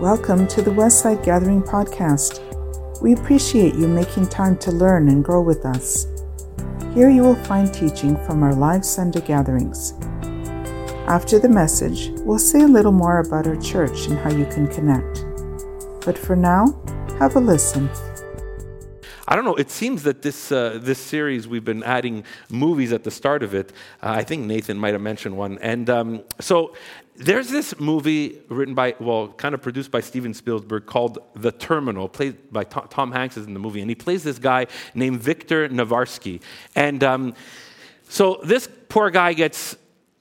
Welcome to the Westside Gathering Podcast. We appreciate you making time to learn and grow with us. Here you will find teaching from our live Sunday gatherings. After the message, we'll say a little more about our church and how you can connect. But for now, have a listen. I don't know. It seems that this uh, this series we've been adding movies at the start of it. Uh, I think Nathan might have mentioned one, and um, so there's this movie written by, well, kind of produced by Steven Spielberg called The Terminal, played by Tom, Tom Hanks is in the movie, and he plays this guy named Viktor Navorski, and um, so this poor guy gets,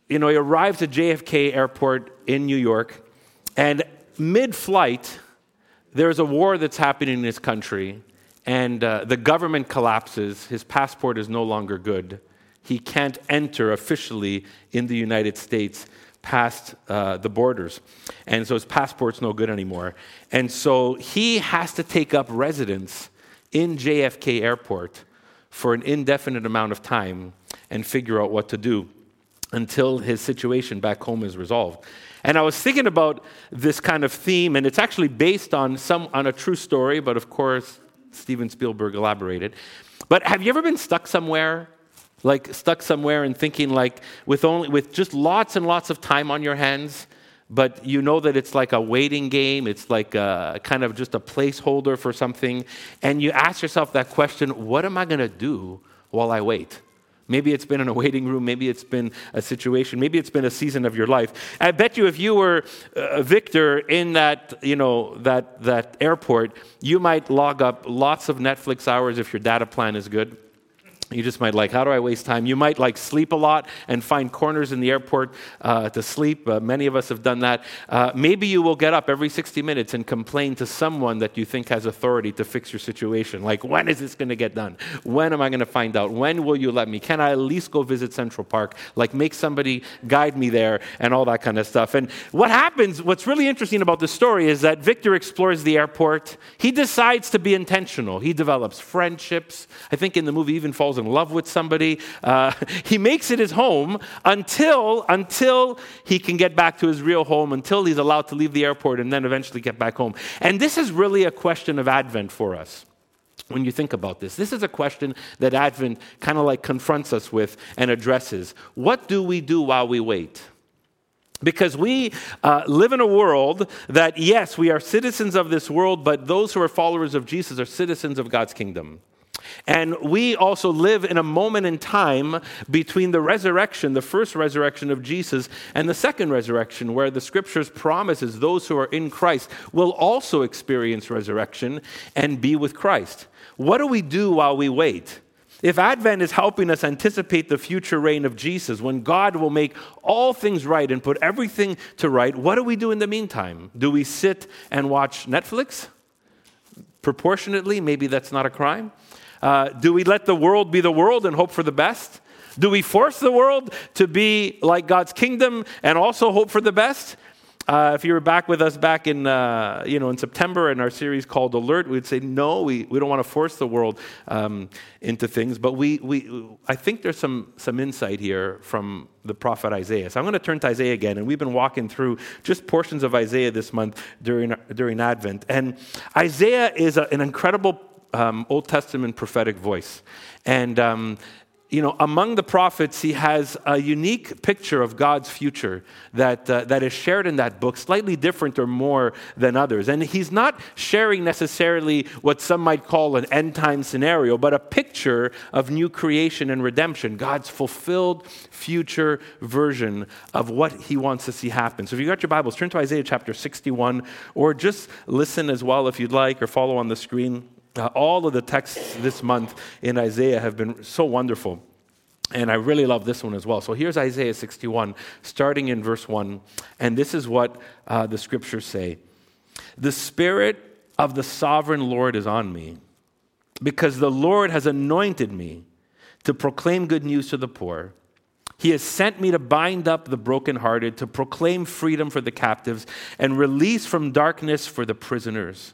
you know, he arrives at JFK Airport in New York, and mid-flight, there's a war that's happening in his country and uh, the government collapses, his passport is no longer good. He can't enter officially in the United States past uh, the borders. And so his passport's no good anymore. And so he has to take up residence in JFK Airport for an indefinite amount of time and figure out what to do until his situation back home is resolved. And I was thinking about this kind of theme, and it's actually based on some on a true story, but of course Steven Spielberg elaborated. But have you ever been stuck somewhere? Like stuck somewhere and thinking like with only with just lots and lots of time on your hands, but you know that it's like a waiting game, it's like a, kind of just a placeholder for something, and you ask yourself that question, what am I going to do while I wait? Maybe it's been in a waiting room. Maybe it's been a situation. Maybe it's been a season of your life. I bet you if you were uh, a Viktor in that, you know, that, that airport, you might log up lots of Netflix hours if your data plan is good. You just might like, how do I waste time? You might like sleep a lot and find corners in the airport uh, to sleep. Uh, many of us have done that. Uh, maybe you will get up every 60 minutes and complain to someone that you think has authority to fix your situation. Like, when is this going to get done? When am I going to find out? When will you let me? Can I at least go visit Central Park? Like, make somebody guide me there and all that kind of stuff. And what happens, what's really interesting about this story is that Viktor explores the airport. He decides to be intentional. He develops friendships. I think in the movie even falls in love with somebody. Uh, he makes it his home until, until he can get back to his real home, until he's allowed to leave the airport and then eventually get back home. And this is really a question of Advent for us when you think about this. This is a question that Advent kind of like confronts us with and addresses. What do we do while we wait? Because we uh, live in a world that, yes, we are citizens of this world, but those who are followers of Jesus are citizens of God's kingdom. And we also live in a moment in time between the resurrection, the first resurrection of Jesus, and the second resurrection, where the scriptures promises those who are in Christ will also experience resurrection and be with Christ. What do we do while we wait? If Advent is helping us anticipate the future reign of Jesus, when God will make all things right and put everything to right, what do we do in the meantime? Do we sit and watch Netflix? Proportionately, maybe that's not a crime. Uh, do we let the world be the world and hope for the best? Do we force the world to be like God's kingdom and also hope for the best? Uh, if you were back with us back in, uh, you know, in September in our series called Alert, we'd say, no, we, we don't want to force the world um, into things. But we, we, I think there's some, some insight here from the prophet Isaiah. So I'm going to turn to Isaiah again. And we've been walking through just portions of Isaiah this month during, during Advent. And Isaiah is a, an incredible um, Old Testament prophetic voice. And um, you know, among the prophets, he has a unique picture of God's future that, uh, that is shared in that book, slightly different or more than others. And he's not sharing necessarily what some might call an end time scenario, but a picture of new creation and redemption, God's fulfilled future version of what he wants to see happen. So if you got your Bibles, turn to Isaiah chapter 61, or just listen as well if you'd like, or follow on the screen. Uh, all of the texts this month in Isaiah have been so wonderful. And I really love this one as well. So here's Isaiah 61, starting in verse 1. And this is what uh, the scriptures say The Spirit of the sovereign Lord is on me, because the Lord has anointed me to proclaim good news to the poor. He has sent me to bind up the brokenhearted, to proclaim freedom for the captives, and release from darkness for the prisoners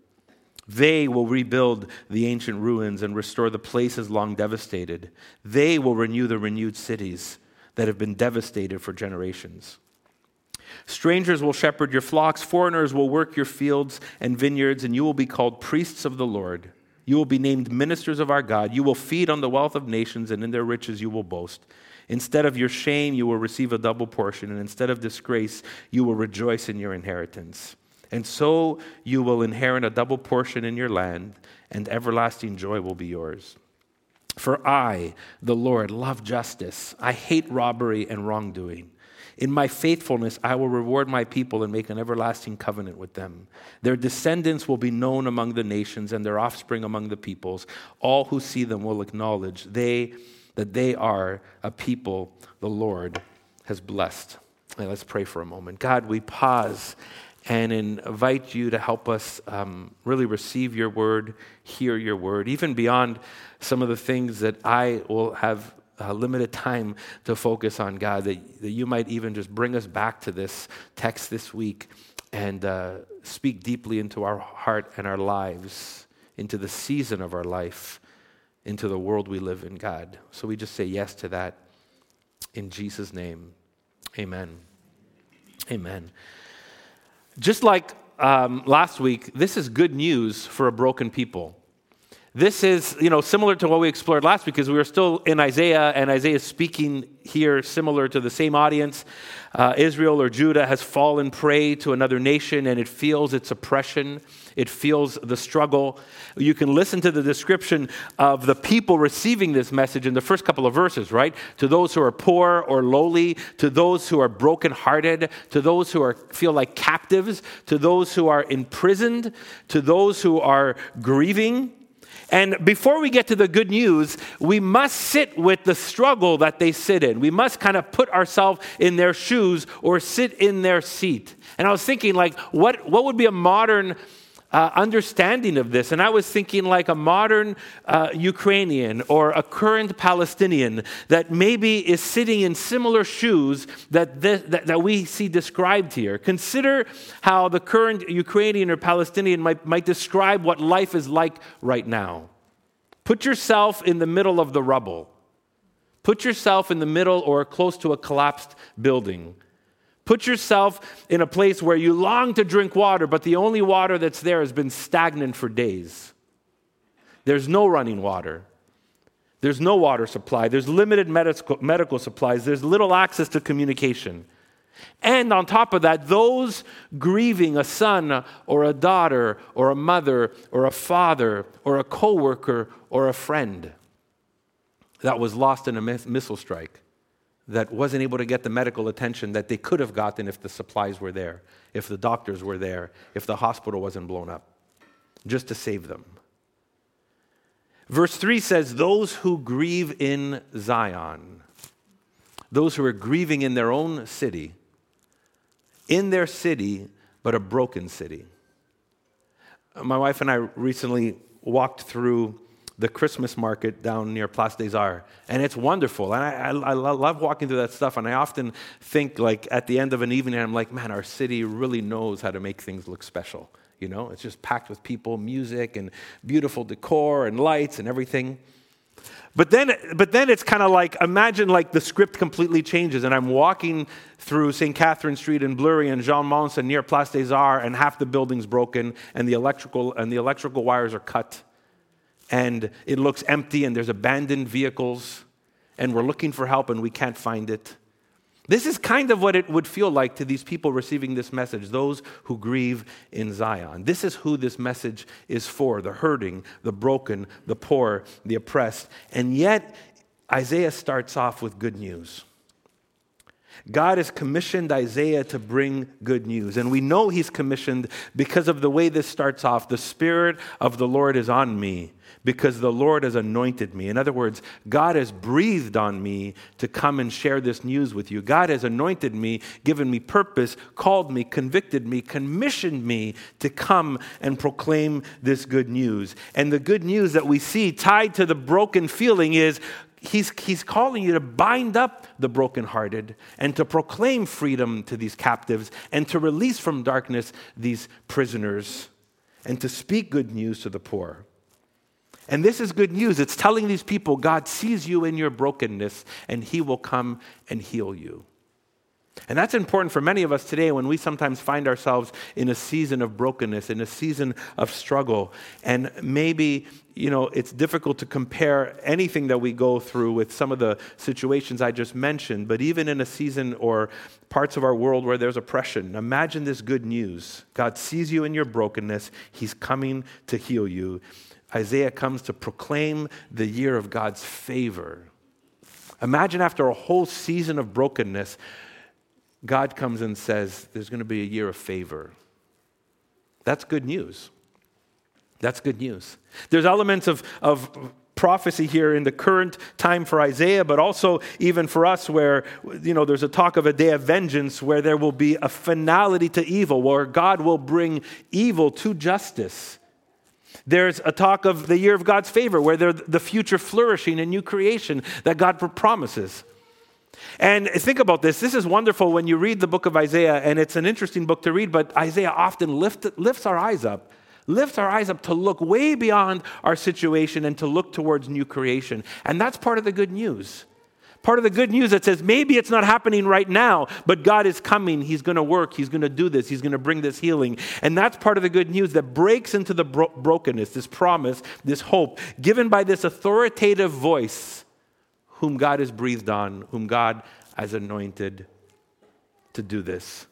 They will rebuild the ancient ruins and restore the places long devastated. They will renew the renewed cities that have been devastated for generations. Strangers will shepherd your flocks, foreigners will work your fields and vineyards, and you will be called priests of the Lord. You will be named ministers of our God. You will feed on the wealth of nations, and in their riches you will boast. Instead of your shame, you will receive a double portion, and instead of disgrace, you will rejoice in your inheritance. And so you will inherit a double portion in your land, and everlasting joy will be yours. For I, the Lord, love justice. I hate robbery and wrongdoing. In my faithfulness, I will reward my people and make an everlasting covenant with them. Their descendants will be known among the nations and their offspring among the peoples. All who see them will acknowledge they, that they are a people the Lord has blessed. Now, let's pray for a moment. God, we pause and invite you to help us um, really receive your word, hear your word, even beyond some of the things that I will have uh, limited time to focus on, God, that, that you might even just bring us back to this text this week and uh, speak deeply into our heart and our lives, into the season of our life, into the world we live in, God. So we just say yes to that in Jesus' name. Amen. Amen. Just like um, last week, this is good news for a broken people. This is, you know, similar to what we explored last week because we were still in Isaiah, and Isaiah is speaking here similar to the same audience. Uh, Israel or Judah has fallen prey to another nation, and it feels its oppression. It feels the struggle. You can listen to the description of the people receiving this message in the first couple of verses, right? To those who are poor or lowly, to those who are brokenhearted, to those who are, feel like captives, to those who are imprisoned, to those who are grieving and before we get to the good news, we must sit with the struggle that they sit in. We must kind of put ourselves in their shoes or sit in their seat. And I was thinking, like, what, what would be a modern uh, understanding of this. And I was thinking like a modern uh, Ukrainian or a current Palestinian that maybe is sitting in similar shoes that, this, that, that, we see described here. Consider how the current Ukrainian or Palestinian might, might describe what life is like right now. Put yourself in the middle of the rubble. Put yourself in the middle or close to a collapsed building. Put yourself in a place where you long to drink water, but the only water that's there has been stagnant for days. There's no running water. There's no water supply. There's limited medical, medical supplies. There's little access to communication. And on top of that, those grieving a son or a daughter or a mother or a father or a coworker or a friend that was lost in a missile strike that wasn't able to get the medical attention that they could have gotten if the supplies were there, if the doctors were there, if the hospital wasn't blown up, just to save them. Verse 3 says, Those who grieve in Zion, those who are grieving in their own city, in their city, but a broken city. My wife and I recently walked through the Christmas market down near Place des Arts. And it's wonderful. And I, I, I, love walking through that stuff. And I often think, like, at the end of an evening, I'm like, man, our city really knows how to make things look special. You know, it's just packed with people, music, and beautiful decor, and lights, and everything. But then, but then it's kind of like imagine like the script completely changes, and I'm walking through St. Catherine Street in Bleury and Jean Mance and near Place des Arts, and half the building's broken, and the electrical and the electrical wires are cut and it looks empty and there's abandoned vehicles and we're looking for help and we can't find it. This is kind of what it would feel like to these people receiving this message, those who grieve in Zion. This is who this message is for the hurting, the broken, the poor, the oppressed. And yet, Isaiah starts off with good news. God has commissioned Isaiah to bring good news. And we know he's commissioned because of the way this starts off. The Spirit of the Lord is on me because the Lord has anointed me. In other words, God has breathed on me to come and share this news with you. God has anointed me, given me purpose, called me, convicted me, commissioned me to come and proclaim this good news. And the good news that we see tied to the broken feeling is he's, he's calling you to bind up the brokenhearted and to proclaim freedom to these captives and to release from darkness these prisoners and to speak good news to the poor. And this is good news. It's telling these people God sees you in your brokenness and he will come and heal you. And that's important for many of us today when we sometimes find ourselves in a season of brokenness, in a season of struggle. And maybe, you know, it's difficult to compare anything that we go through with some of the situations I just mentioned, but even in a season or parts of our world where there's oppression, imagine this good news. God sees you in your brokenness, He's coming to heal you. Isaiah comes to proclaim the year of God's favor. Imagine after a whole season of brokenness, God comes and says, There's going to be a year of favor. That's good news. That's good news. There's elements of, of prophecy here in the current time for Isaiah, but also even for us, where you know there's a talk of a day of vengeance where there will be a finality to evil, where God will bring evil to justice. There's a talk of the year of God's favor, where there's the future flourishing and new creation that God promises. And think about this. This is wonderful when you read the book of Isaiah, and it's an interesting book to read, but Isaiah often lift, lifts our eyes up, lifts our eyes up to look way beyond our situation and to look towards new creation. And that's part of the good news. Part of the good news that says maybe it's not happening right now, but God is coming. He's going to work. He's going to do this. He's going to bring this healing. And that's part of the good news that breaks into the bro- brokenness, this promise, this hope given by this authoritative voice whom God has breathed on, whom God has anointed to do this.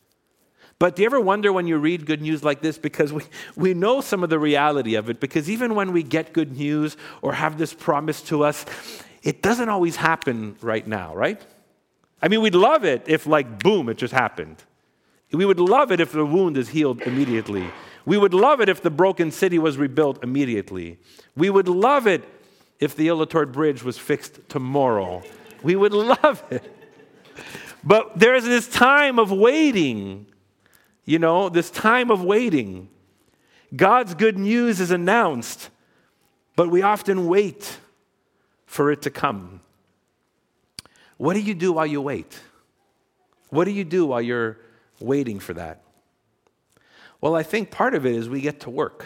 But do you ever wonder when you read good news like this? Because we, we know some of the reality of it. Because even when we get good news or have this promise to us, it doesn't always happen right now, right? I mean, we'd love it if, like, boom, it just happened. We would love it if the wound is healed immediately. We would love it if the broken city was rebuilt immediately. We would love it if the Île-aux-Tourtes Bridge was fixed tomorrow. We would love it. But there's this time of waiting, you know, this time of waiting. God's good news is announced, but we often wait for it to come. What do you do while you wait? What do you do while you're waiting for that? Well, I think part of it is we get to work.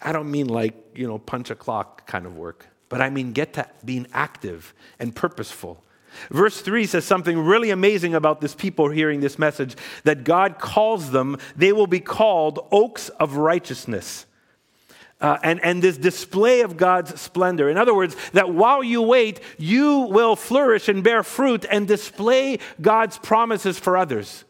I don't mean like, you know, punch a clock kind of work, but I mean get to being active and purposeful. Verse 3 says something really amazing about this people hearing this message that God calls them, they will be called oaks of righteousness uh, and, and this display of God's splendor. In other words, that while you wait, you will flourish and bear fruit and display God's promises for others.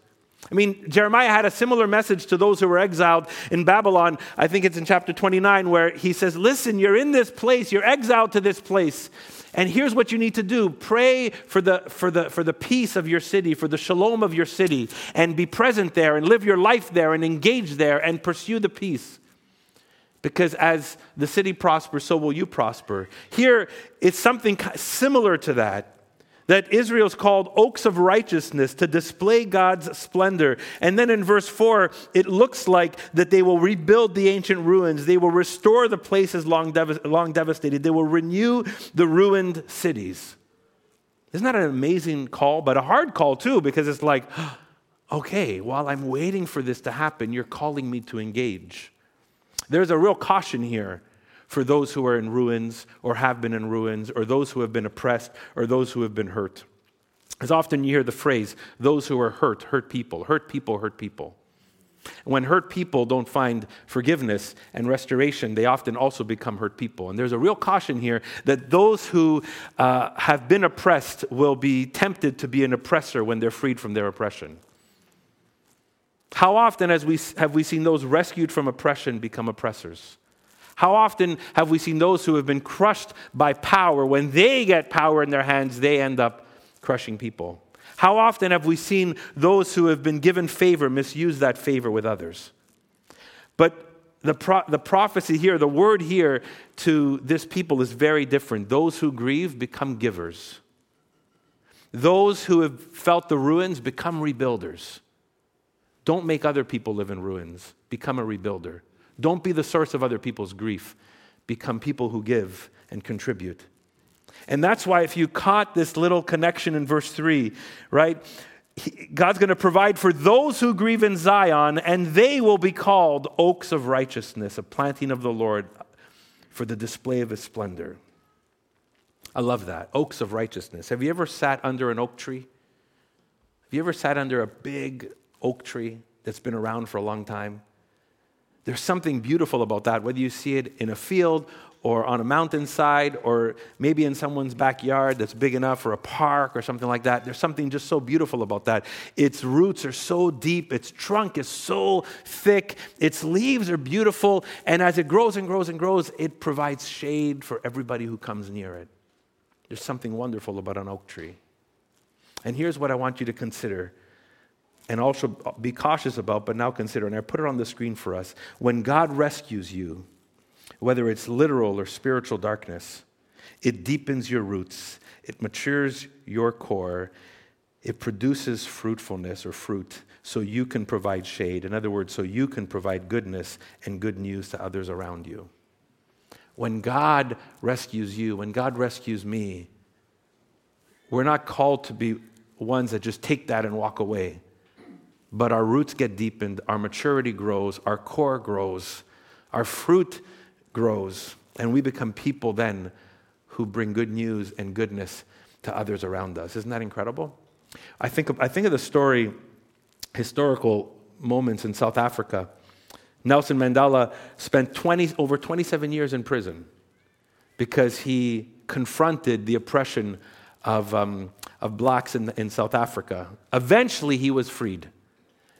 I mean, Jeremiah had a similar message to those who were exiled in Babylon. I think it's in chapter 29, where he says, Listen, you're in this place, you're exiled to this place. And here's what you need to do pray for the, for, the, for the peace of your city, for the shalom of your city, and be present there, and live your life there, and engage there, and pursue the peace. Because as the city prospers, so will you prosper. Here, it's something similar to that. That Israel's called oaks of righteousness to display God's splendor. And then in verse 4, it looks like that they will rebuild the ancient ruins. They will restore the places long, dev- long devastated. They will renew the ruined cities. Isn't that an amazing call? But a hard call, too, because it's like, okay, while I'm waiting for this to happen, you're calling me to engage. There's a real caution here for those who are in ruins or have been in ruins or those who have been oppressed or those who have been hurt. As often you hear the phrase, those who are hurt, hurt people, hurt people, hurt people. When hurt people don't find forgiveness and restoration, they often also become hurt people. And there's a real caution here that those who uh, have been oppressed will be tempted to be an oppressor when they're freed from their oppression. How often we, have we seen those rescued from oppression become oppressors? How often have we seen those who have been crushed by power, when they get power in their hands, they end up crushing people? How often have we seen those who have been given favor misuse that favor with others? But the, pro- the prophecy here, the word here to this people is very different. Those who grieve become givers. Those who have felt the ruins become rebuilders. Don't make other people live in ruins. Become a rebuilder. Don't be the source of other people's grief. Become people who give and contribute. And that's why, if you caught this little connection in verse 3, right? God's going to provide for those who grieve in Zion, and they will be called oaks of righteousness, a planting of the Lord for the display of his splendor. I love that. Oaks of righteousness. Have you ever sat under an oak tree? Have you ever sat under a big oak tree that's been around for a long time? There's something beautiful about that, whether you see it in a field or on a mountainside or maybe in someone's backyard that's big enough for a park or something like that. There's something just so beautiful about that. Its roots are so deep, its trunk is so thick, its leaves are beautiful, and as it grows and grows and grows, it provides shade for everybody who comes near it. There's something wonderful about an oak tree. And here's what I want you to consider and also be cautious about, but now consider, and I put it on the screen for us. When God rescues you, whether it's literal or spiritual darkness, it deepens your roots, it matures your core, it produces fruitfulness or fruit so you can provide shade. In other words, so you can provide goodness and good news to others around you. When God rescues you, when God rescues me, we're not called to be ones that just take that and walk away but our roots get deepened, our maturity grows, our core grows, our fruit grows, and we become people then who bring good news and goodness to others around us. Isn't that incredible? I think of, I think of the story, historical moments in South Africa. Nelson Mandela spent 20, over 27 years in prison because he confronted the oppression of, um, of blacks in, in South Africa. Eventually, he was freed.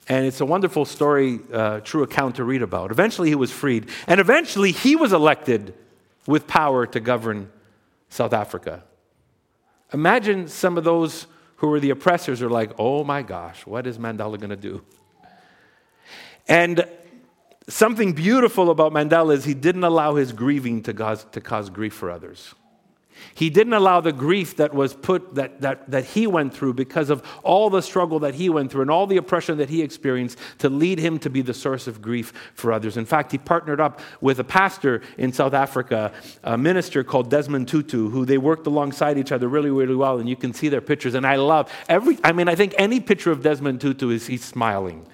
And it's a wonderful story, uh, true account to read about. Eventually, he was freed. And eventually, he was elected with power to govern South Africa. Imagine some of those who were the oppressors are like, oh my gosh, what is Mandela going to do? And something beautiful about Mandela is he didn't allow his grieving to cause, to cause grief for others. He didn't allow the grief that was put that, that, that he went through because of all the struggle that he went through and all the oppression that he experienced to lead him to be the source of grief for others. In fact, he partnered up with a pastor in South Africa, a minister called Desmond Tutu, who they worked alongside each other really, really well. And you can see their pictures. And I love every, I mean, I think any picture of Desmond Tutu is he's smiling.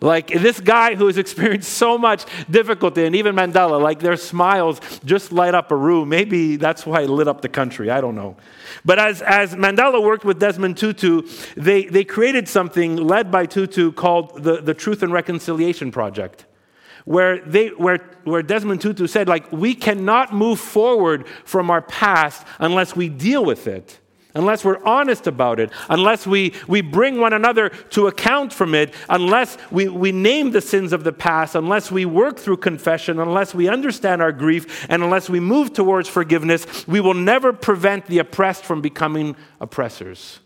Like this guy who has experienced so much difficulty, and even Mandela, like their smiles just light up a room. Maybe that's why it lit up the country. I don't know. But as, as Mandela worked with Desmond Tutu, they, they created something led by Tutu called the, the Truth and Reconciliation Project. Where, they, where, where Desmond Tutu said, like, we cannot move forward from our past unless we deal with it unless we're honest about it, unless we, we bring one another to account from it, unless we, we name the sins of the past, unless we work through confession, unless we understand our grief, and unless we move towards forgiveness, we will never prevent the oppressed from becoming oppressors.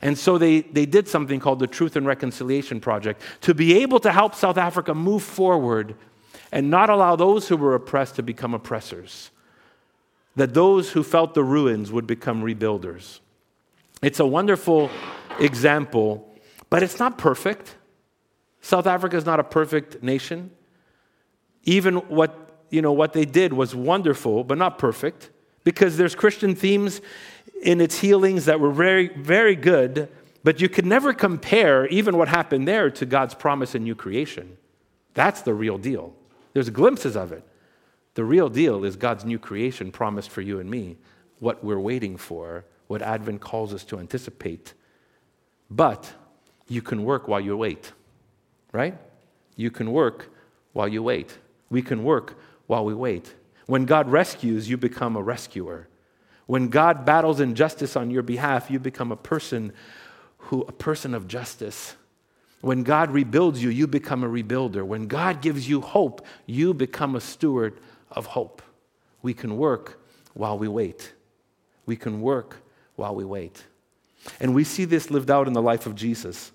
And so they, they did something called the Truth and Reconciliation Project to be able to help South Africa move forward and not allow those who were oppressed to become oppressors that those who felt the ruins would become rebuilders. It's a wonderful example, but it's not perfect. South Africa is not a perfect nation. Even what, you know, what they did was wonderful, but not perfect, because there's Christian themes in its healings that were very, very good, but you could never compare even what happened there to God's promise in new creation. That's the real deal. There's glimpses of it. The real deal is God's new creation promised for you and me, what we're waiting for, what Advent calls us to anticipate. But you can work while you wait, right? You can work while you wait. We can work while we wait. When God rescues, you become a rescuer. When God battles injustice on your behalf, you become a person who a person of justice. When God rebuilds you, you become a rebuilder. When God gives you hope, you become a steward of hope. We can work while we wait. We can work while we wait. And we see this lived out in the life of Jesus.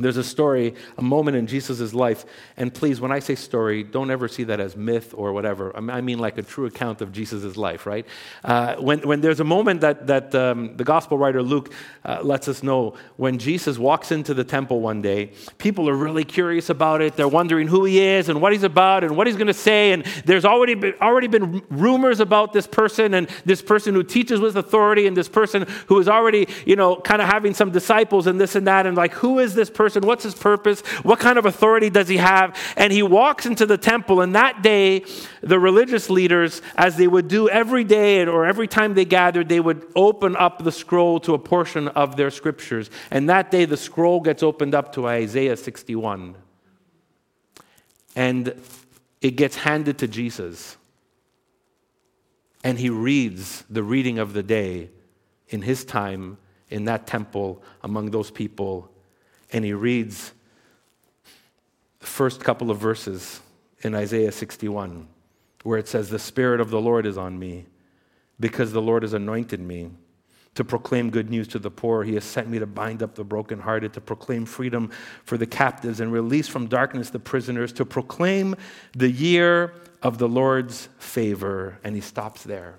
There's a story, a moment in Jesus' life, and please, when I say story, don't ever see that as myth or whatever. I mean like a true account of Jesus' life, right? Uh, when, when there's a moment that, that um, the gospel writer Luke uh, lets us know, when Jesus walks into the temple one day, people are really curious about it. They're wondering who he is and what he's about and what he's going to say. And there's already been, already been rumors about this person and this person who teaches with authority and this person who is already, you know, kind of having some disciples and this and that. And like, who is this person? Person? What's his purpose? What kind of authority does he have? And he walks into the temple, and that day, the religious leaders, as they would do every day or every time they gathered, they would open up the scroll to a portion of their scriptures. And that day, the scroll gets opened up to Isaiah 61. And it gets handed to Jesus. And he reads the reading of the day in his time in that temple among those people and he reads the first couple of verses in Isaiah 61, where it says, The Spirit of the Lord is on me, because the Lord has anointed me to proclaim good news to the poor. He has sent me to bind up the brokenhearted, to proclaim freedom for the captives and release from darkness the prisoners, to proclaim the year of the Lord's favor. And he stops there.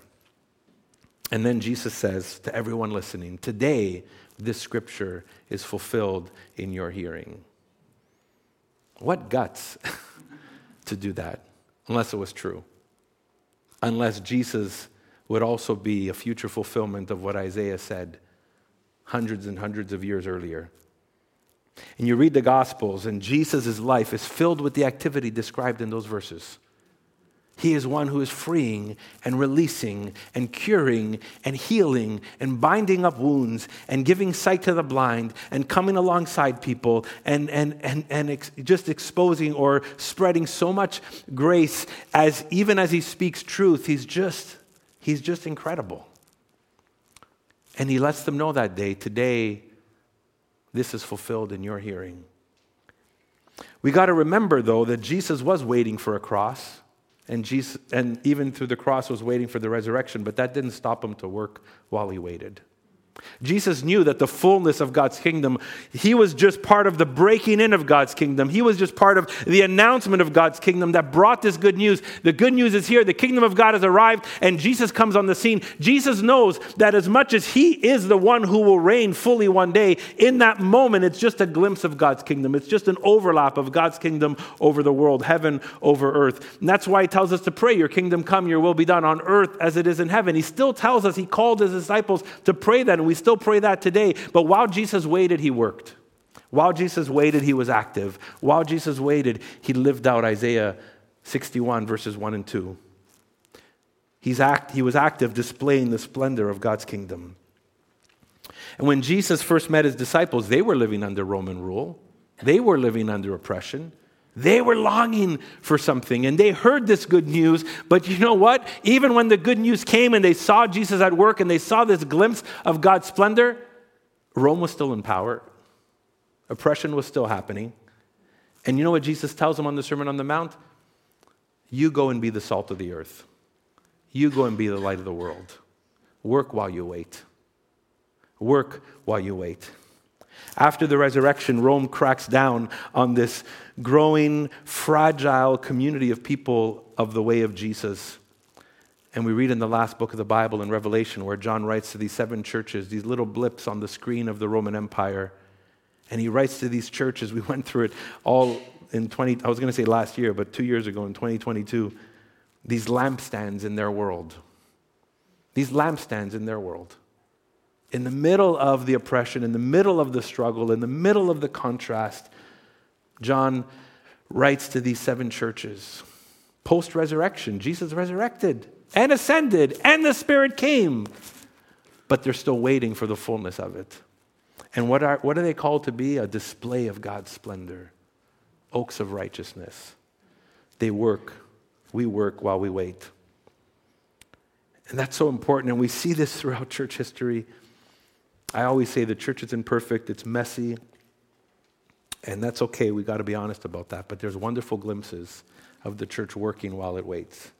And then Jesus says to everyone listening, Today, this scripture is fulfilled in your hearing. What guts to do that, unless it was true? Unless Jesus would also be a future fulfillment of what Isaiah said hundreds and hundreds of years earlier. And you read the Gospels, and Jesus' life is filled with the activity described in those verses. He is one who is freeing and releasing and curing and healing and binding up wounds and giving sight to the blind and coming alongside people and, and, and, and ex- just exposing or spreading so much grace as even as he speaks truth, he's just, he's just incredible. And he lets them know that day, today, this is fulfilled in your hearing. We got to remember, though, that Jesus was waiting for a cross. And, Jesus, and even through the cross was waiting for the resurrection, but that didn't stop him to work while he waited. Jesus knew that the fullness of God's kingdom, he was just part of the breaking in of God's kingdom. He was just part of the announcement of God's kingdom that brought this good news. The good news is here. The kingdom of God has arrived and Jesus comes on the scene. Jesus knows that as much as he is the one who will reign fully one day, in that moment, it's just a glimpse of God's kingdom. It's just an overlap of God's kingdom over the world, heaven over earth. And that's why he tells us to pray, Your kingdom come, your will be done on earth as it is in heaven. He still tells us, he called his disciples to pray that, and we still pray that today. But while Jesus waited, he worked. While Jesus waited, he was active. While Jesus waited, he lived out Isaiah 61, verses 1 and 2. He's act, he was active, displaying the splendor of God's kingdom. And when Jesus first met his disciples, they were living under Roman rule, they were living under oppression. They were longing for something and they heard this good news. But you know what? Even when the good news came and they saw Jesus at work and they saw this glimpse of God's splendor, Rome was still in power. Oppression was still happening. And you know what Jesus tells them on the Sermon on the Mount? You go and be the salt of the earth. You go and be the light of the world. Work while you wait. Work while you wait. After the resurrection, Rome cracks down on this growing, fragile community of people of the way of Jesus. And we read in the last book of the Bible in Revelation where John writes to these seven churches, these little blips on the screen of the Roman Empire. And he writes to these churches, we went through it all in 20, I was going to say last year, but two years ago in 2022, these lampstands in their world. These lampstands in their world in the middle of the oppression, in the middle of the struggle, in the middle of the contrast, John writes to these seven churches. Post resurrection, Jesus resurrected and ascended, and the Spirit came, but they're still waiting for the fullness of it. And what are, what are they called to be? A display of God's splendor, oaks of righteousness. They work, we work while we wait. And that's so important. And we see this throughout church history. I always say the church is imperfect, it's messy, and that's okay. We got to be honest about that. But there's wonderful glimpses of the church working while it waits.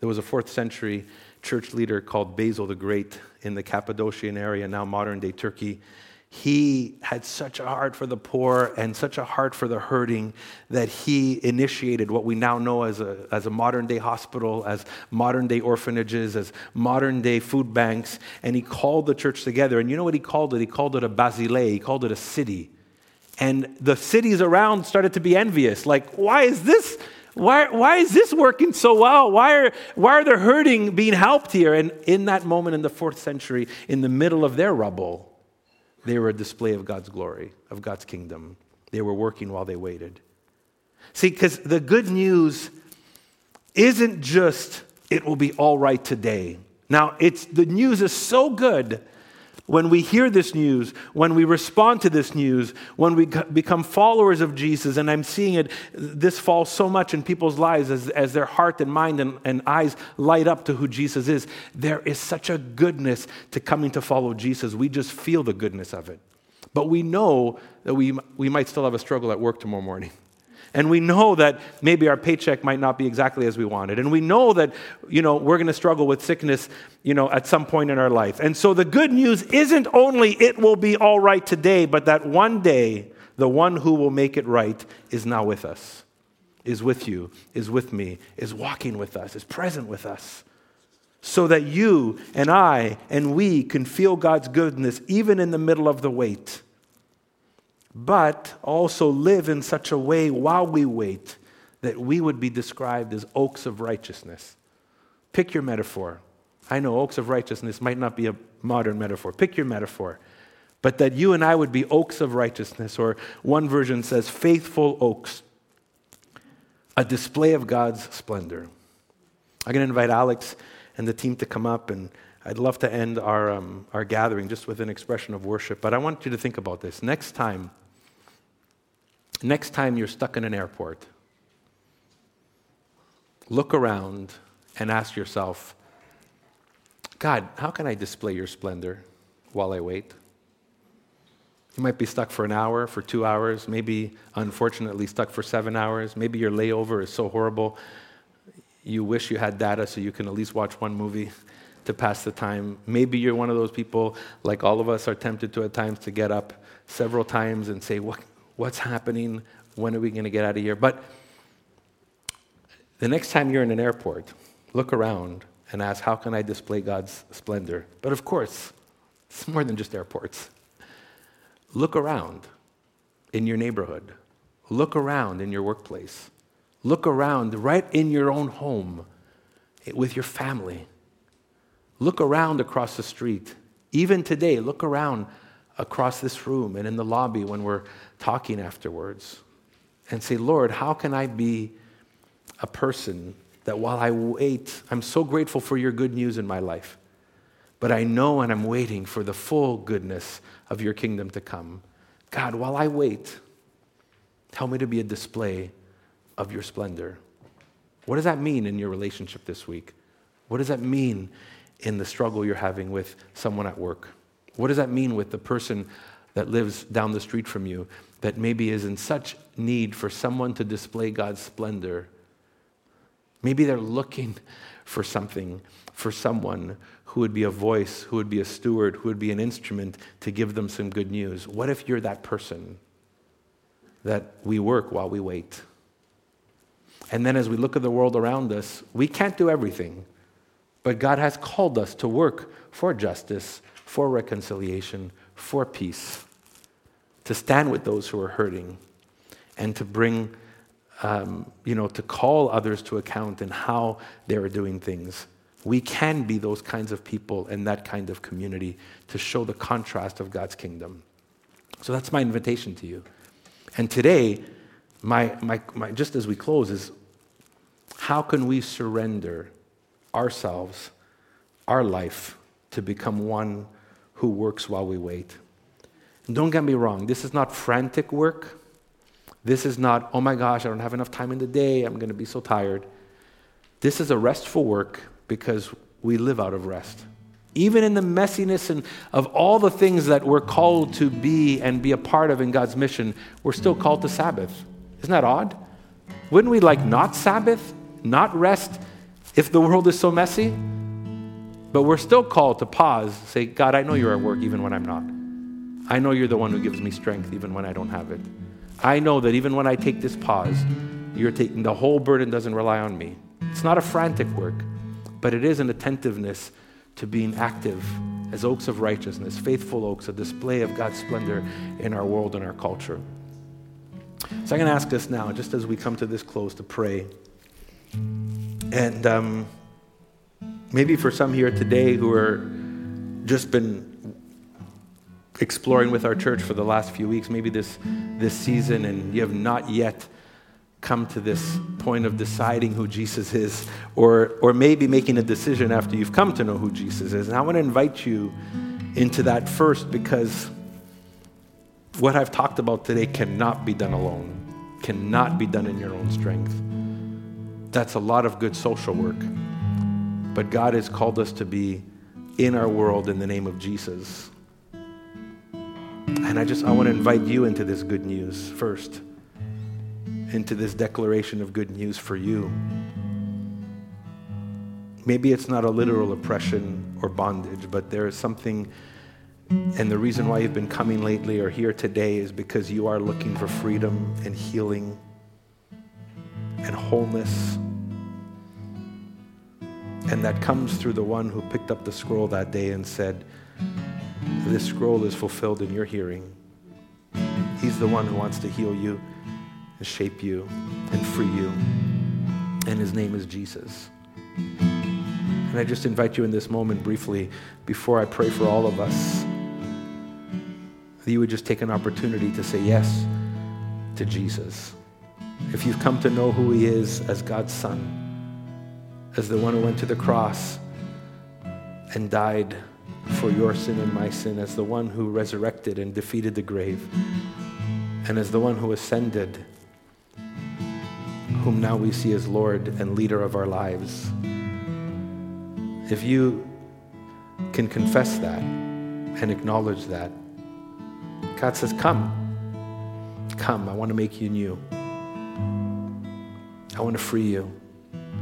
There was a fourth century church leader called Basil the Great in the Cappadocian area, now modern day Turkey. He had such a heart for the poor and such a heart for the hurting that he initiated what we now know as a, as a modern day hospital, as modern day orphanages, as modern day food banks. And he called the church together. And you know what he called it? He called it a basile, he called it a city. And the cities around started to be envious. Like, why is this? Why, why is this working so well? Why are, why are the hurting being helped here? And in that moment in the fourth century, in the middle of their rubble, they were a display of God's glory, of God's kingdom. They were working while they waited. See, because the good news isn't just it will be all right today. Now, it's the news is so good when we hear this news, when we respond to this news, when we become followers of Jesus, and I'm seeing it, this falls so much in people's lives as, as their heart and mind and, and eyes light up to who Jesus is, there is such a goodness to coming to follow Jesus. We just feel the goodness of it. But we know that we, we might still have a struggle at work tomorrow morning. And we know that maybe our paycheck might not be exactly as we wanted. And we know that, you know, we're going to struggle with sickness, you know, at some point in our life. And so the good news isn't only it will be all right today, but that one day the one who will make it right is now with us, is with you, is with me, is walking with us, is present with us. So that you and I and we can feel God's goodness even in the middle of the wait but also live in such a way while we wait that we would be described as oaks of righteousness. Pick your metaphor. I know oaks of righteousness might not be a modern metaphor. Pick your metaphor. But that you and I would be oaks of righteousness, or one version says faithful oaks, a display of God's splendor. I'm going to invite Alex and the team to come up, and I'd love to end our, um, our gathering just with an expression of worship. But I want you to think about this. Next time, Next time you're stuck in an airport, look around and ask yourself, God, how can I display your splendor while I wait? You might be stuck for an hour, for two hours, maybe unfortunately stuck for seven hours. Maybe your layover is so horrible you wish you had data so you can at least watch one movie to pass the time. Maybe you're one of those people, like all of us are tempted to at times, to get up several times and say, What, What's happening? When are we going to get out of here? But the next time you're in an airport, look around and ask, How can I display God's splendor? But of course, it's more than just airports. Look around in your neighborhood, look around in your workplace, look around right in your own home with your family. Look around across the street. Even today, look around across this room and in the lobby when we're talking afterwards and say, Lord, how can I be a person that while I wait, I'm so grateful for your good news in my life, but I know and I'm waiting for the full goodness of your kingdom to come. God, while I wait, tell me to be a display of your splendor. What does that mean in your relationship this week? What does that mean in the struggle you're having with someone at work? What does that mean with the person that lives down the street from you that maybe is in such need for someone to display God's splendor. Maybe they're looking for something, for someone who would be a voice, who would be a steward, who would be an instrument to give them some good news. What if you're that person that we work while we wait? And then as we look at the world around us, we can't do everything, but God has called us to work for justice, for reconciliation, for peace to stand with those who are hurting and to bring, um, you know, to call others to account in how they are doing things. We can be those kinds of people in that kind of community to show the contrast of God's kingdom. So that's my invitation to you. And today, my, my, my, just as we close, is how can we surrender ourselves, our life, to become one who works while we wait? Don't get me wrong, this is not frantic work. This is not, oh my gosh, I don't have enough time in the day, I'm going to be so tired. This is a restful work because we live out of rest. Even in the messiness and of all the things that we're called to be and be a part of in God's mission, we're still called to Sabbath. Isn't that odd? Wouldn't we like not Sabbath, not rest, if the world is so messy, but we're still called to pause, say, God, I know you're at work even when I'm not. I know you're the one who gives me strength even when I don't have it. I know that even when I take this pause, you're taking the whole burden doesn't rely on me. It's not a frantic work, but it is an attentiveness to being active as oaks of righteousness, faithful oaks, a display of God's splendor in our world and our culture. So I'm going to ask us now, just as we come to this close, to pray. And um, maybe for some here today who are just been exploring with our church for the last few weeks, maybe this, this season, and you have not yet come to this point of deciding who Jesus is, or, or maybe making a decision after you've come to know who Jesus is. And I want to invite you into that first because what I've talked about today cannot be done alone, cannot be done in your own strength. That's a lot of good social work. But God has called us to be in our world in the name of Jesus. And I just I want to invite you into this good news first. Into this declaration of good news for you. Maybe it's not a literal oppression or bondage, but there is something and the reason why you've been coming lately or here today is because you are looking for freedom and healing and wholeness. And that comes through the one who picked up the scroll that day and said, This scroll is fulfilled in your hearing. He's the one who wants to heal you and shape you and free you. And his name is Jesus. And I just invite you in this moment briefly, before I pray for all of us, that you would just take an opportunity to say yes to Jesus. If you've come to know who he is as God's Son, as the one who went to the cross and died for your sin and my sin, as the one who resurrected and defeated the grave, and as the one who ascended, whom now we see as Lord and leader of our lives. If you can confess that and acknowledge that, God says, Come. Come. I want to make you new. I want to free you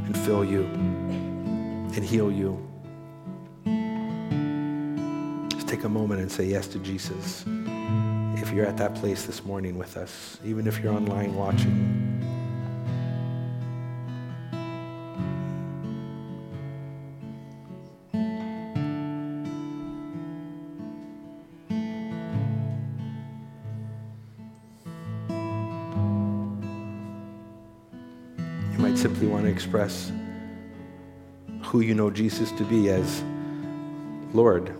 and fill you and heal you. Just take a moment and say yes to Jesus. If you're at that place this morning with us, even if you're online watching. Express who you know Jesus to be as Lord,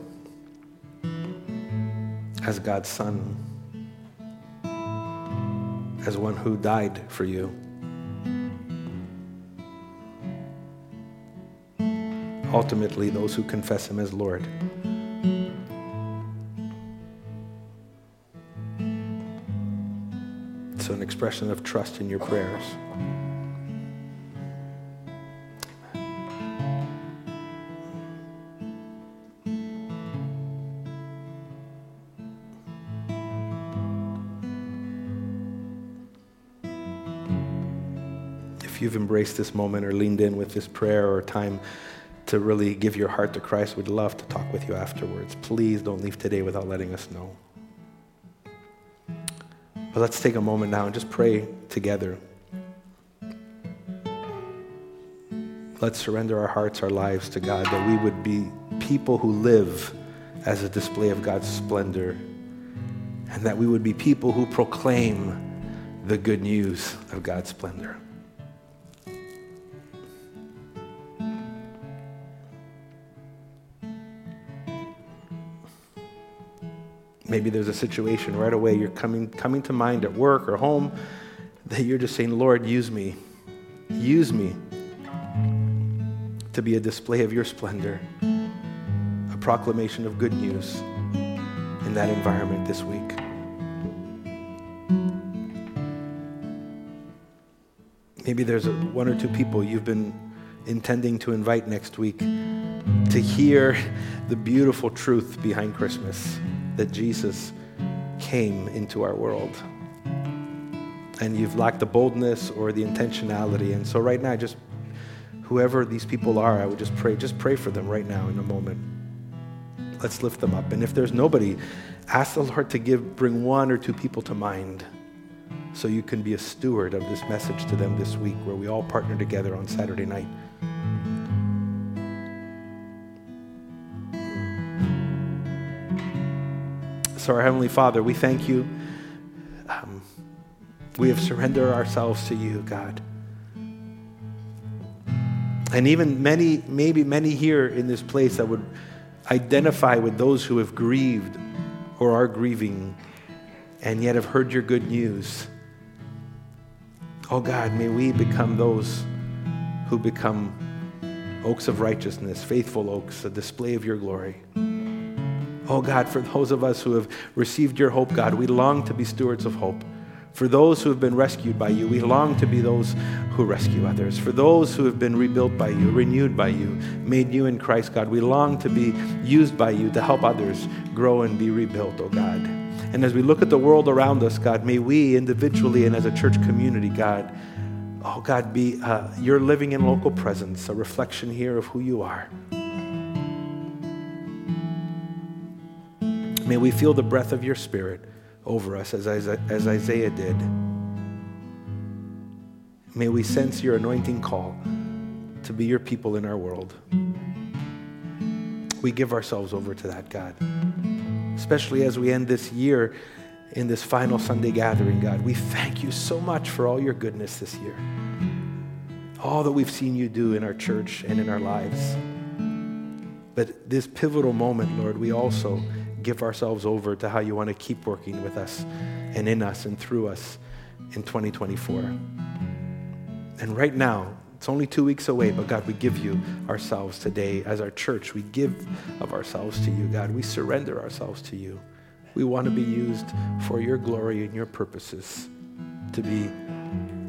as God's Son, as one who died for you. Ultimately, those who confess Him as Lord. So, an expression of trust in your prayers. You've embraced this moment or leaned in with this prayer or time to really give your heart to Christ, we'd love to talk with you afterwards. Please don't leave today without letting us know. But let's take a moment now and just pray together. Let's surrender our hearts, our lives to God, that we would be people who live as a display of God's splendor, and that we would be people who proclaim the good news of God's splendor. Maybe there's a situation right away you're coming, coming to mind at work or home that you're just saying, Lord, use me. Use me to be a display of your splendor, a proclamation of good news in that environment this week. Maybe there's one or two people you've been intending to invite next week to hear the beautiful truth behind Christmas that Jesus came into our world. And you've lacked the boldness or the intentionality. And so, right now, just whoever these people are, I would just pray, just pray for them right now in a moment. Let's lift them up. And if there's nobody, ask the Lord to give, bring one or two people to mind so you can be a steward of this message to them this week where we all partner together on Saturday night. So, our Heavenly Father, we thank you. Um, we have surrendered ourselves to you, God. And even many, maybe many here in this place that would identify with those who have grieved or are grieving and yet have heard your good news. Oh God, may we become those who become oaks of righteousness, faithful oaks, a display of your glory. Oh God, for those of us who have received your hope, God, we long to be stewards of hope. For those who have been rescued by you, we long to be those who rescue others. For those who have been rebuilt by you, renewed by you, made new in Christ, God, we long to be used by you to help others grow and be rebuilt, oh God. And as we look at the world around us, God, may we individually and as a church community, God, oh God, be uh, your living and local presence, a reflection here of who you are. May we feel the breath of your spirit over us as, as Isaiah did. May we sense your anointing call to be your people in our world. We give ourselves over to that, God. Especially as we end this year in this final Sunday gathering, God. We thank you so much for all your goodness this year. All that we've seen you do in our church and in our lives. But this pivotal moment, Lord, we also give ourselves over to how you want to keep working with us and in us and through us in 2024. And right now, it's only two weeks away, but God, we give you ourselves today as our church. We give of ourselves to you, God. We surrender ourselves to you. We want to be used for your glory and your purposes, to be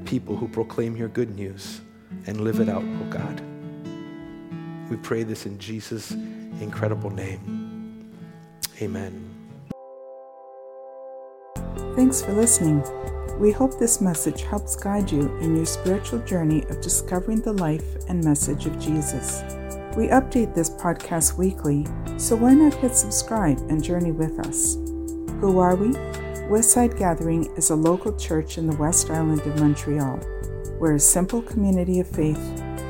people who proclaim your good news and live it out, oh God. We pray this in Jesus' incredible name. Amen. Thanks for listening. We hope this message helps guide you in your spiritual journey of discovering the life and message of Jesus. We update this podcast weekly, so why not hit subscribe and journey with us? Who are we? Westside Gathering is a local church in the West Island of Montreal. We're a simple community of faith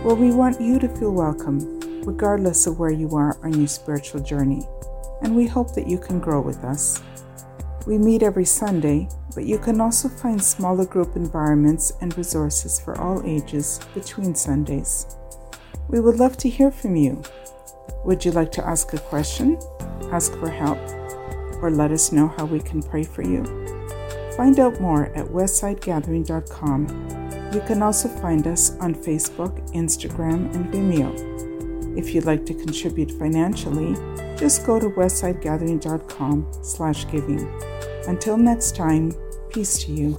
where we want you to feel welcome, regardless of where you are on your spiritual journey and we hope that you can grow with us. We meet every Sunday, but you can also find smaller group environments and resources for all ages between Sundays. We would love to hear from you. Would you like to ask a question, ask for help, or let us know how we can pray for you? Find out more at westsidegathering.com. You can also find us on Facebook, Instagram, and Vimeo. If you'd like to contribute financially, just go to westsidegathering.com slash giving. Until next time, peace to you.